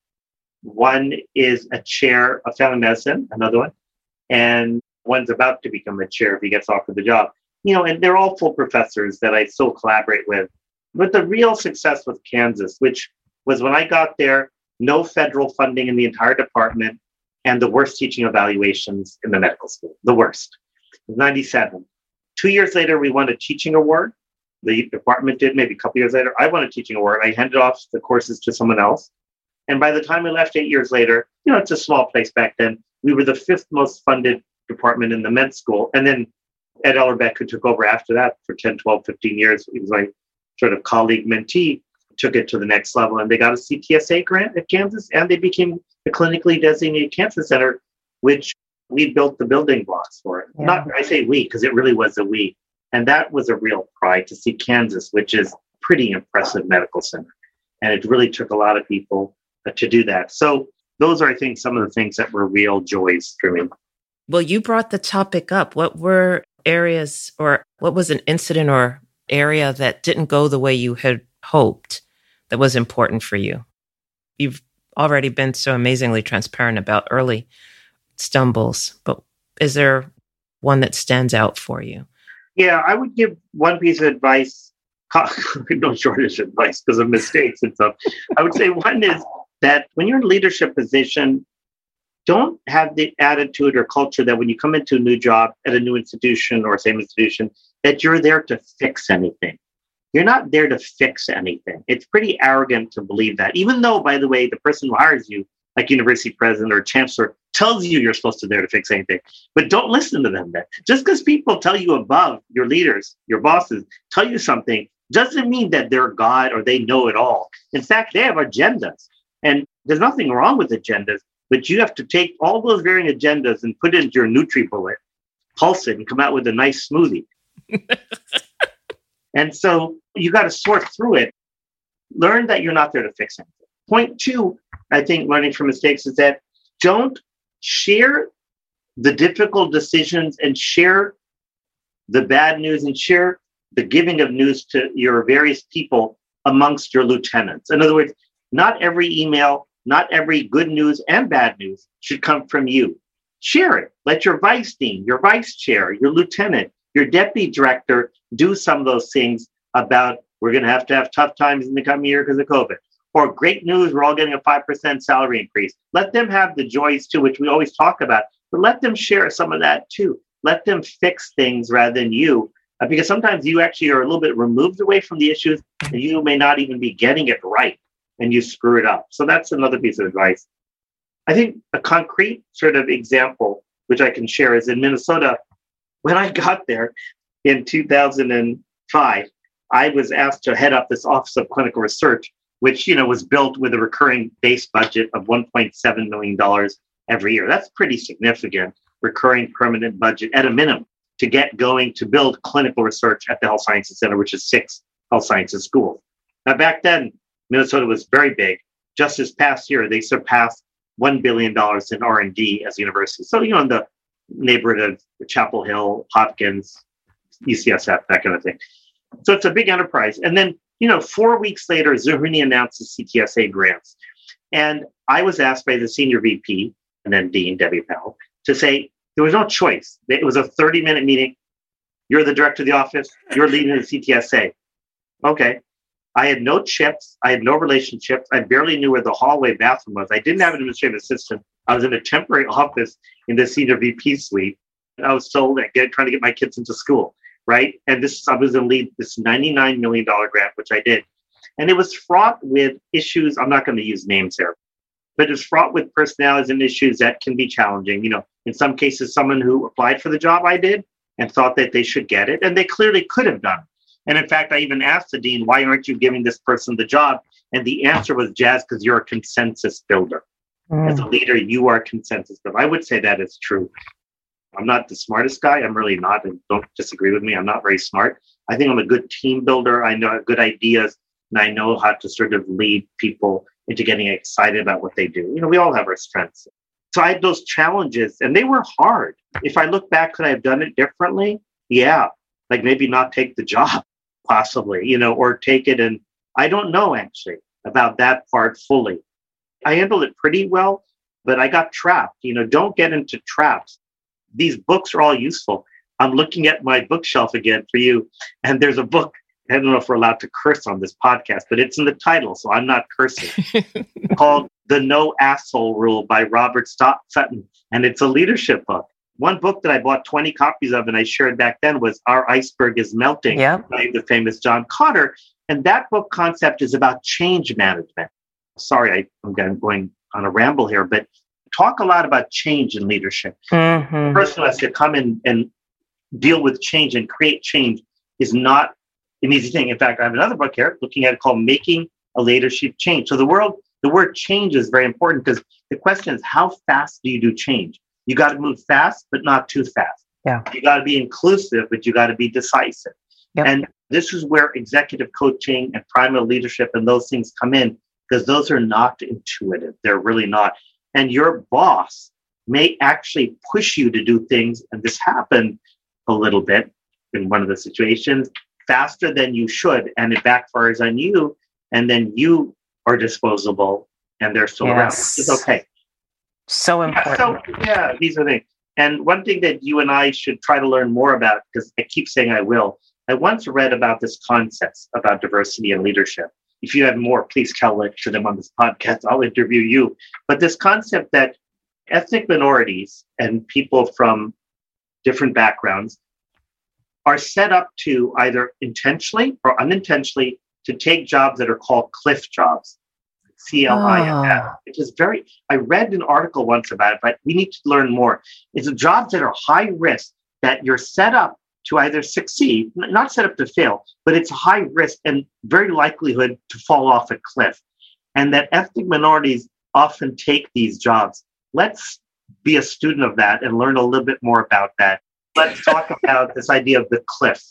One is a chair of family medicine, another one. And one's about to become a chair if he gets offered the job you know, and they're all full professors that I still collaborate with. But the real success with Kansas, which was when I got there, no federal funding in the entire department and the worst teaching evaluations in the medical school, the worst. 97. Two years later, we won a teaching award. The department did, maybe a couple years later. I won a teaching award. I handed off the courses to someone else. And by the time I left eight years later, you know, it's a small place back then. We were the fifth most funded department in the med school. And then Ed Ellerbeck, who took over after that for 10, 12, 15 years, he was my sort of colleague mentee, took it to the next level. And they got a CTSA grant at Kansas and they became a clinically designated cancer center, which we built the building blocks for it. Yeah. Not, I say we, because it really was a we. And that was a real pride to see Kansas, which is pretty impressive medical center. And it really took a lot of people uh, to do that. So those are, I think, some of the things that were real joys for me. Well, you brought the topic up. What were areas or what was an incident or area that didn't go the way you had hoped that was important for you? You've already been so amazingly transparent about early stumbles, but is there one that stands out for you? Yeah, I would give one piece of advice. no shortage of advice because of mistakes and stuff. I would say one is that when you're in a leadership position, don't have the attitude or culture that when you come into a new job at a new institution or same institution, that you're there to fix anything. You're not there to fix anything. It's pretty arrogant to believe that, even though, by the way, the person who hires you, like university president or chancellor, tells you you're supposed to there to fix anything. But don't listen to them then. Just because people tell you above, your leaders, your bosses, tell you something, doesn't mean that they're God or they know it all. In fact, they have agendas. And there's nothing wrong with agendas. But you have to take all those varying agendas and put it into your NutriBullet, pulse it, and come out with a nice smoothie. and so you got to sort through it. Learn that you're not there to fix anything. Point two, I think, learning from mistakes is that don't share the difficult decisions and share the bad news and share the giving of news to your various people amongst your lieutenants. In other words, not every email not every good news and bad news should come from you. Share it. Let your vice dean, your vice chair, your lieutenant, your deputy director do some of those things about we're going to have to have tough times in the coming year because of COVID. Or great news, we're all getting a 5% salary increase. Let them have the joys too, which we always talk about, but let them share some of that too. Let them fix things rather than you, uh, because sometimes you actually are a little bit removed away from the issues and you may not even be getting it right and you screw it up. So that's another piece of advice. I think a concrete sort of example, which I can share, is in Minnesota. When I got there in 2005, I was asked to head up this Office of Clinical Research, which you know was built with a recurring base budget of 1.7 million dollars every year. That's pretty significant recurring permanent budget at a minimum to get going to build clinical research at the Health Sciences Center, which is six health sciences schools. Now back then, Minnesota was very big. Just this past year, they surpassed one billion dollars in R and D as a university. So you know, in the neighborhood of Chapel Hill, Hopkins, UCSF, that kind of thing. So it's a big enterprise. And then, you know, four weeks later, Zerhouni announced the CTSA grants. And I was asked by the senior VP and then Dean Debbie Powell to say there was no choice. It was a 30 minute meeting. You're the director of the office, you're leading the CTSA. Okay. I had no chips. I had no relationships. I barely knew where the hallway bathroom was. I didn't have an administrative assistant. I was in a temporary office in the senior VP suite. I was still trying to get my kids into school right? And this I was in lead this $99 million grant, which I did. And it was fraught with issues. I'm not going to use names here, but it's fraught with personalities and issues that can be challenging. You know, in some cases, someone who applied for the job I did and thought that they should get it, and they clearly could have done. And in fact, I even asked the dean, why aren't you giving this person the job? And the answer was, Jas, because you're a consensus builder. Mm. As a leader, you are consensus builder. I would say that is true. I'm not the smartest guy. I'm really not. And don't disagree with me. I'm not very smart. I think I'm a good team builder. I know good ideas and I know how to sort of lead people into getting excited about what they do. You know, we all have our strengths. So I had those challenges and they were hard. If I look back, could I have done it differently? Yeah. Like maybe not take the job, possibly, you know, or take it and I don't know actually about that part fully. I handled it pretty well, but I got trapped. You know, don't get into traps these books are all useful. I'm looking at my bookshelf again for you, and there's a book. I don't know if we're allowed to curse on this podcast, but it's in the title, so I'm not cursing. called The No Asshole Rule by Robert Stott Sutton, and it's a leadership book. One book that I bought 20 copies of and I shared back then was Our Iceberg is Melting by the famous John Kotter. And that book concept is about change management. Sorry, I, I'm going on a ramble here, but talk a lot about change in leadership. Mm-hmm. Person has to come in and deal with change and create change is not an easy thing. In fact, I have another book here looking at it called Making a Leadership Change. So the world, the word change is very important because the question is how fast do you do change? You got to move fast, but not too fast. Yeah. You got to be inclusive, but you got to be decisive. Yep. And this is where executive coaching and Primal Leadership and those things come in because those are not intuitive. They're really not and your boss may actually push you to do things. And this happened a little bit in one of the situations faster than you should, and it backfires on you. And then you are disposable and they're still yes. around. It's okay. So important. Yeah, so, yeah, these are things. And one thing that you and I should try to learn more about, because I keep saying I will, I once read about this concept about diversity and leadership if you have more, please tell it to them on this podcast. I'll interview you. But this concept that ethnic minorities and people from different backgrounds are set up to either intentionally or unintentionally to take jobs that are called cliff jobs. C-L-I-F, oh. Ah. which is very, I read an article once about it, but we need to learn more. It's jobs that are high risk that you're set up to either succeed, not set up to fail, but it's high risk and very likelihood to fall off a cliff. And that ethnic minorities often take these jobs. Let's be a student of that and learn a little bit more about that. Let's talk about this idea of the cliff,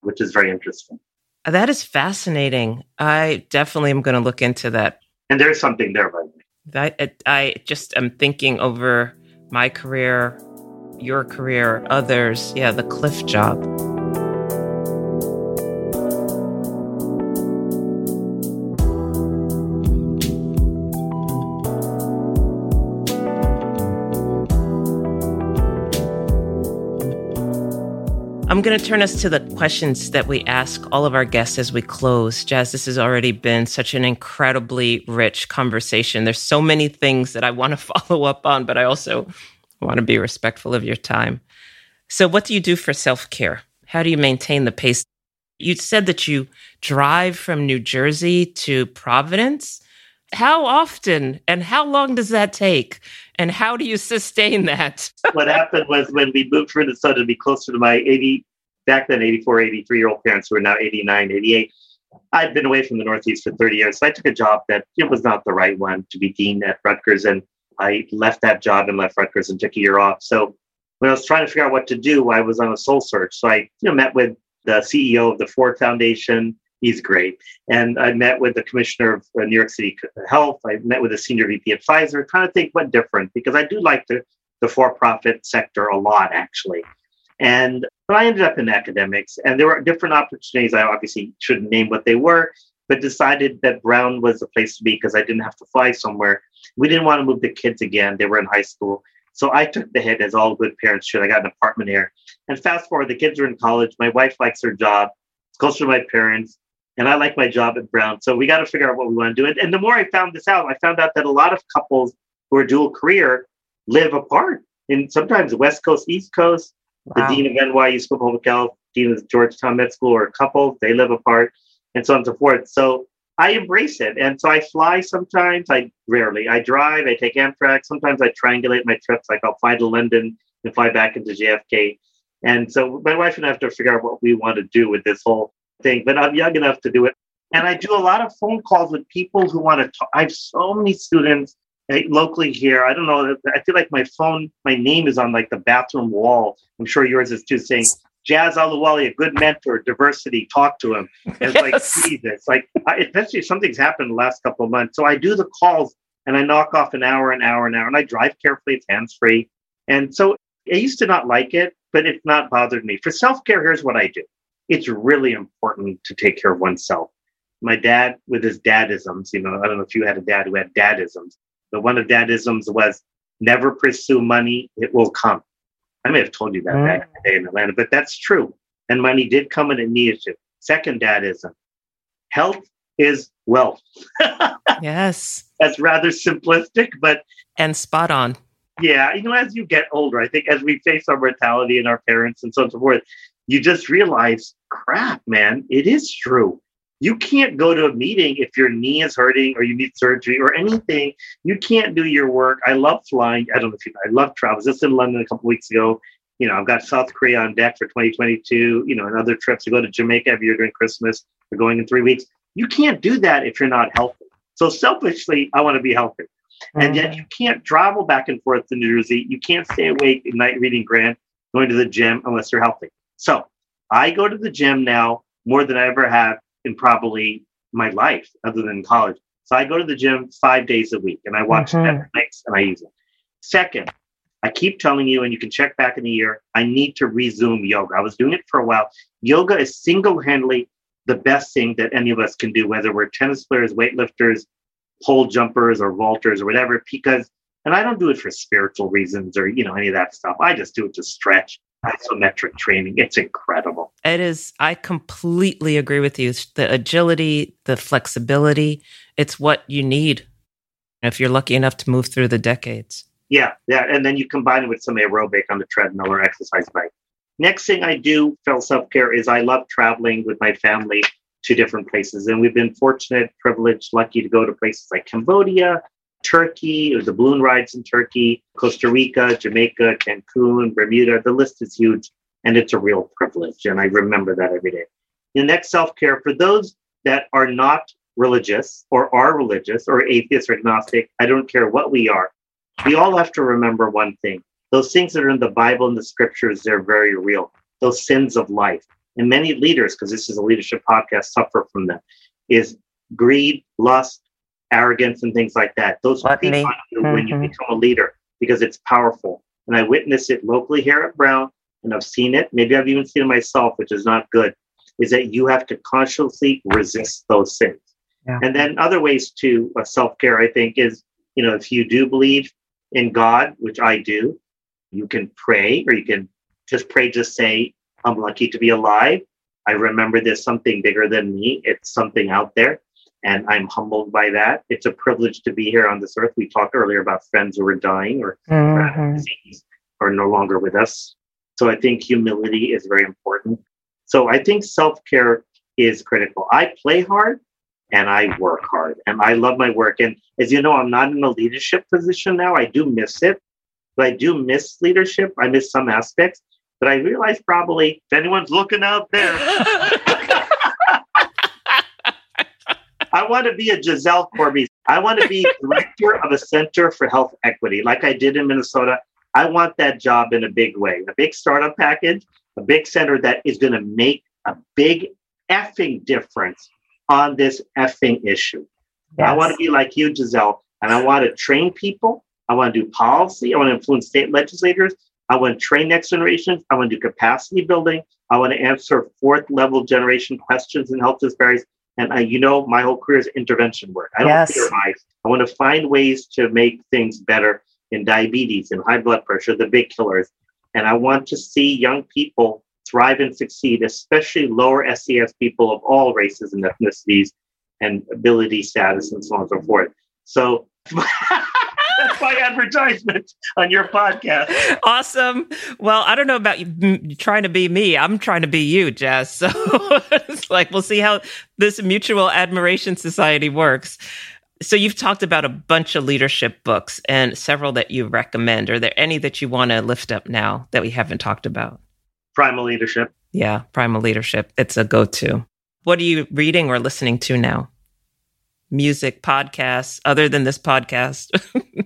which is very interesting. That is fascinating. I definitely am going to look into that. And there's something there, by the way. I, I just am thinking over my career your career, others. Yeah, the cliff job. I'm going to turn us to the questions that we ask all of our guests as we close. Jas, this has already been such an incredibly rich conversation. There's so many things that I want to follow up on, but I also want to be respectful of your time. So, what do you do for self care? How do you maintain the pace? You said that you drive from New Jersey to Providence. How often and how long does that take? And how do you sustain that? what happened was when we moved to Minnesota to be closer to my 80, back then 84, 83 year old parents who are now 89, 88. I'd been away from the Northeast for 30 years. So I took a job that it was not the right one to be dean at Rutgers. And I left that job and left Rutgers and took a year off. So when I was trying to figure out what to do, I was on a soul search. So I you know, met with the CEO of the Ford Foundation, he's great. And I met with the commissioner of uh, New York City Health. I met with a senior VP at Pfizer, trying to think what different because I do like the, the for-profit sector a lot, actually. And but I ended up in academics, and there were different opportunities. I obviously shouldn't name what they were, but decided that Brown was the place to be because I didn't have to fly somewhere. We didn't want to move the kids again; they were in high school. So I took the hit, as all good parents should. I got an apartment here. And fast forward, the kids are in college. My wife likes her job. It's closer to my parents and I like my job at Brown. So we got to figure out what we want to do. And and the more I found this out, I found out that a lot of couples who are dual career live apart. And sometimes West Coast, East Coast, wow. the dean of NYU School of Public Health, dean of Georgetown Med School, or couples, they live apart, and so on and so forth. So I embrace it. And so I fly sometimes, I rarely. I drive, I take Amtrak. Sometimes I triangulate my trips, like I'll fly to London and fly back into JFK. And so my wife and I have to figure out what we want to do with this whole thing, but I'm young enough to do it. And I do a lot of phone calls with people who want to talk. I have so many students eh, locally here. I don't know. I feel like my phone, my name is on like the bathroom wall. I'm sure yours is too, saying Jas Aluwali, a good mentor, diversity, talk to him. And it's yes. like, Jesus, like, especially if something's happened the last couple of months. So I do the calls and I knock off an hour, an hour, an hour, and I drive carefully. It's hands free. And so I used to not like it, but it's not bothered me. For self care, here's what I do it's really important to take care of oneself. My dad, with his dadisms, you know, I don't know if you had a dad who had dadisms, but one of dadisms was never pursue money, it will come. I may have told you that mm. back in the day in Atlanta, but that's true. And money did come and it needed to. Second dadism health is wealth. yes. That's rather simplistic, but. And spot on. Yeah. You know, as you get older, I think as we face our mortality and our parents and so on and so forth, you just realize, crap, man, it is true. You can't go to a meeting if your knee is hurting or you need surgery or anything. You can't do your work. I love flying. I don't know if you know, I love travel. I was just in London a couple weeks ago. You know, I've got South Korea on deck for 2022, you know, and other trips to go to Jamaica every year during Christmas. We're going in three weeks. You can't do that if you're not healthy. So selfishly, I want to be healthy. And yet mm-hmm. you can't travel back and forth to New Jersey. You can't stay awake at night reading Grant, going to the gym unless you're healthy. So I go to the gym now more than I ever have in probably my life, other than college. So I go to the gym five days a week and I watch mm-hmm. Netflix and I use it. Second, I keep telling you, and you can check back in a year, I need to resume yoga. I was doing it for a while. Yoga is single handedly the best thing that any of us can do, whether we're tennis players, weightlifters, pole jumpers, or vaulters, or whatever, because, and I don't do it for spiritual reasons or, you know, any of that stuff. I just do it to stretch isometric training. It's incredible. It is. I completely agree with you. The agility, the flexibility, it's what you need if you're lucky enough to move through the decades. Yeah, yeah. And then you combine it with some aerobic on the treadmill or exercise bike. Next thing I do for self care is I love traveling with my family to different places. And we've been fortunate, privileged, lucky to go to places like Cambodia, Turkey, the balloon rides in Turkey, Costa Rica, Jamaica, Cancun, Bermuda. The list is huge and it's a real privilege. And I remember that every day. The next self care for those that are not religious or are religious or atheist or agnostic, I don't care what we are. We all have to remember one thing those things that are in the Bible and the scriptures, they're very real. Those sins of life. And many leaders, because this is a leadership podcast, suffer from them, is greed, lust, arrogance and things like that. Those creep on you mm-hmm. when you mm-hmm. become a leader because it's powerful. And I witness it locally here at Brown, and I've seen it. Maybe I've even seen it myself, which is not good. Is that you have to consciously resist those things. Yeah. And then other ways to uh, self care, I think, is you know if you do believe in God, which I do, you can pray, or you can just pray. Just say I'm lucky to be alive. I remember there's something bigger than me. It's something out there. And I'm humbled by that. It's a privilege to be here on this earth. We talked earlier about friends who are dying or, mm-hmm. or no longer with us. So I think humility is very important. So I think self care is critical. I play hard and I work hard and I love my work. And as you know, I'm not in a leadership position now. I do miss it, but I do miss leadership. I miss some aspects, but I realize probably if anyone's looking out there, I want to be a Giselle Corbie. I want to be director of a center for health equity, like I did in Minnesota. I want that job in a big way, a big startup package, a big center that is going to make a big effing difference on this effing issue. Yes. I want to be like you, Giselle, and I want to train people. I want to do policy. I want to influence state legislators. I want to train next generations. I want to do capacity building. I want to answer fourth level generation questions in health disparities. And I, you know, my whole career is intervention work. I don't yes. fear. I want to find ways to make things better in diabetes and high blood pressure, the big killers. And I want to see young people thrive and succeed, especially lower SES people of all races and ethnicities and ability status and so on and so forth. So that's my advertisement on your podcast. Awesome. Well, I don't know about you trying to be me. I'm trying to be you, Jess. So it's like we'll see how this mutual admiration society works. So you've talked about a bunch of leadership books and several that you recommend. Are there any that you want to lift up now that we haven't talked about? Primal Leadership. Yeah, Primal Leadership. It's a go to. What are you reading or listening to now? Music, podcasts, other than this podcast?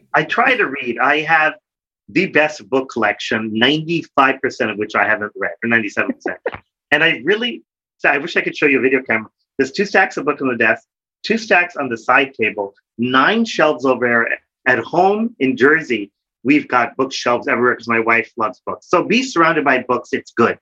I try to read. I have the best book collection, 95% of which I haven't read, or 97%. and I really, I wish I could show you a video camera. There's two stacks of books on the desk, two stacks on the side table, nine shelves over there at home in Jersey we've got bookshelves everywhere because my wife loves books. So be surrounded by books. It's good.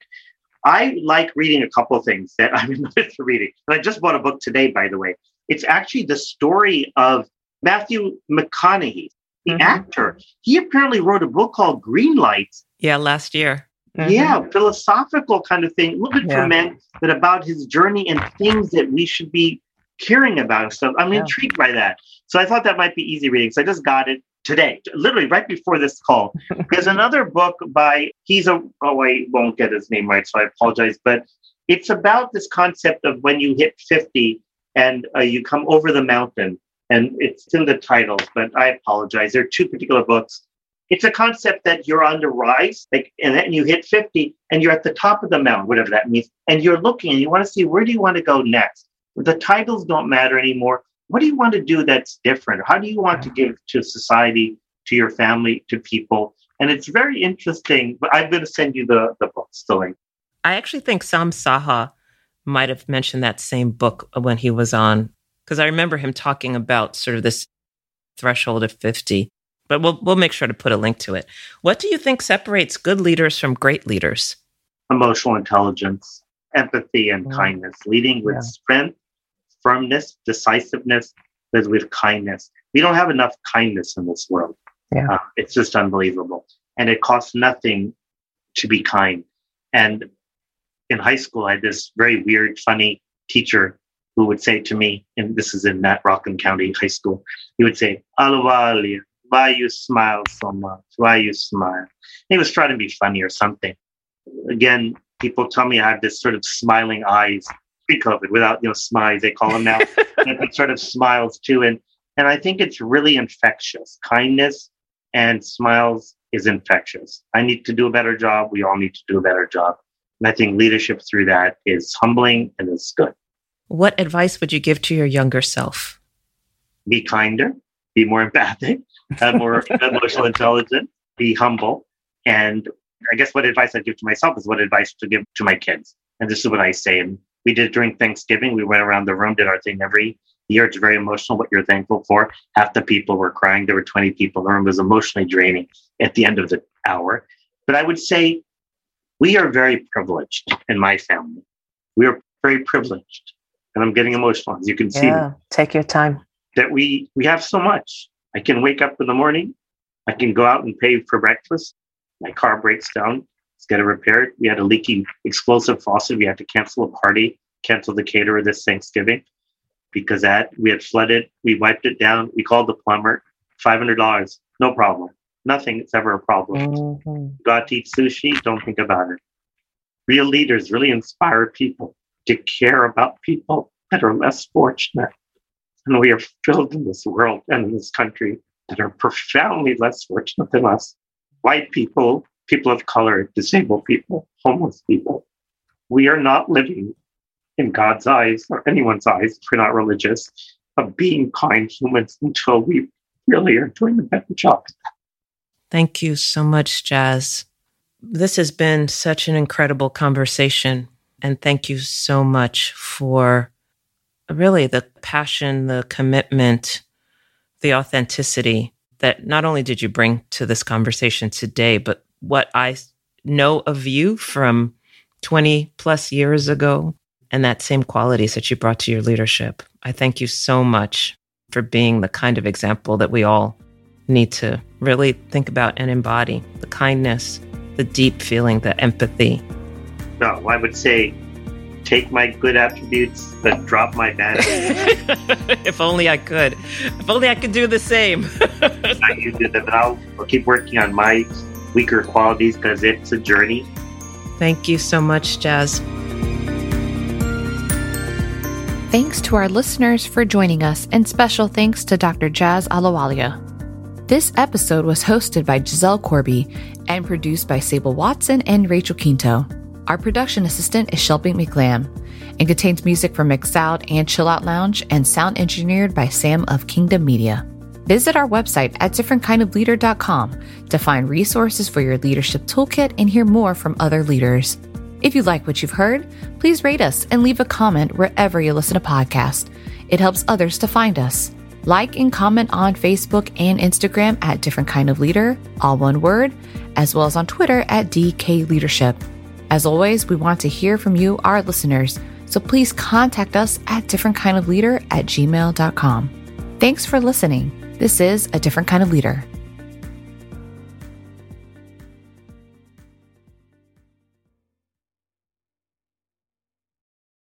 I like reading a couple of things that I'm in the midst of reading. And I just bought a book today, by the way. It's actually the story of Matthew McConaughey, the mm-hmm. actor. He apparently wrote a book called Green Lights. Yeah, last year. Mm-hmm. Yeah, philosophical kind of thing, a little bit yeah. for men, but about his journey and things that we should be caring about stuff. I'm yeah. intrigued by that. So I thought that might be easy reading. So I just got it today, literally right before this call. There's another book by, he's a, oh, I won't get his name right, so I apologize, but it's about this concept of when you hit 50 and uh, you come over the mountain, and it's in the titles, but I apologize. There are two particular books. It's a concept that you're on the rise, like, and then you hit 50 and you're at the top of the mountain, whatever that means, and you're looking and you want to see where do you want to go next. The titles don't matter anymore what do you want to do that's different? How do you want to give to society, to your family, to people? And it's very interesting. But I'm going to send you the, the books, the link. I actually think Sam Saha might have mentioned that same book when he was on, because I remember him talking about sort of this threshold of 50. But we'll, we'll make sure to put a link to it. What do you think separates good leaders from great leaders? Emotional intelligence, empathy, and mm. kindness, leading with yeah. strength firmness, decisiveness, but with kindness. We don't have enough kindness in this world. Yeah. Uh, it's just unbelievable. And it costs nothing to be kind. And in high school, I had this very weird, funny teacher who would say to me, and this is in Nat Rockland County High School, he would say, Ahluwalia, why you smile so much? Why you smile? And he was trying to be funny or something. Again, people tell me I have this sort of smiling eyes pre-COVID without you know smiles they call them now. it sort of smiles too, and and I think it's really infectious. Kindness and smiles is infectious. I need to do a better job. We all need to do a better job. And I think leadership through that is humbling and it's good. What advice would you give to your younger self? Be kinder, be more empathic, have more emotional intelligence, be humble. And I guess what advice I'd give to myself is what advice to give to my kids. And this is what I say. And we did during Thanksgiving. We went around the room, did our thing every year. It's very emotional what you're thankful for. Half the people were crying. There were 20 people. The room It was emotionally draining at the end of the hour. But I would say we are very privileged in my family. We are very privileged. And I'm getting emotional, as you can see. Yeah, take your time. That we we have so much. I can wake up in the morning. I can go out and pay for breakfast. My car breaks down get it repaired. We had a leaking explosive faucet. We had to cancel a party, cancel the caterer this Thanksgiving because that we had flooded. We wiped it down. We called the plumber. Five hundred dollars, no problem. Nothing is ever a problem. Mm-hmm. Got to eat sushi. Don't think about it. Real leaders really inspire people to care about people that are less fortunate. And we are filled in this world and in this country that are profoundly less fortunate than us. White people, people of color, disabled people, homeless people. We are not living in God's eyes or anyone's eyes, if we're not religious, of being kind humans until we really are doing a better job. Thank you so much, Jas. This has been such an incredible conversation. And thank you so much for really the passion, the commitment, the authenticity that not only did you bring to this conversation today, but what I know of you from 20 plus years ago and that same qualities that you brought to your leadership. I thank you so much for being the kind of example that we all need to really think about and embody the kindness, the deep feeling, the empathy. No, I would say take my good attributes, but drop my bad. if only I could. If only I could do the same. you do that, but I'll, I'll keep working on my weaker qualities because it's a journey. Thank you so much, Jas. Thanks to our listeners for joining us, and special thanks to Dr. Jas Ahluwalia. This episode was hosted by Giselle Corbie and produced by Sable Watson and Rachel Quinto. Our production assistant is Shelby McLam and contains music from Mixout and Chill Out Lounge and sound engineered by Sam of Kingdom Media. Visit our website at differentkindofleader.com to find resources for your leadership toolkit and hear more from other leaders. If you like what you've heard, please rate us and leave a comment wherever you listen to podcasts. It helps others to find us. Like and comment on Facebook and Instagram at Different Kind of Leader, all one word, as well as on Twitter at DK Leadership. As always, we want to hear from you, our listeners, so please contact us at differentkindofleader at gmail.com. Thanks for listening. This is A Different Kind of Leader.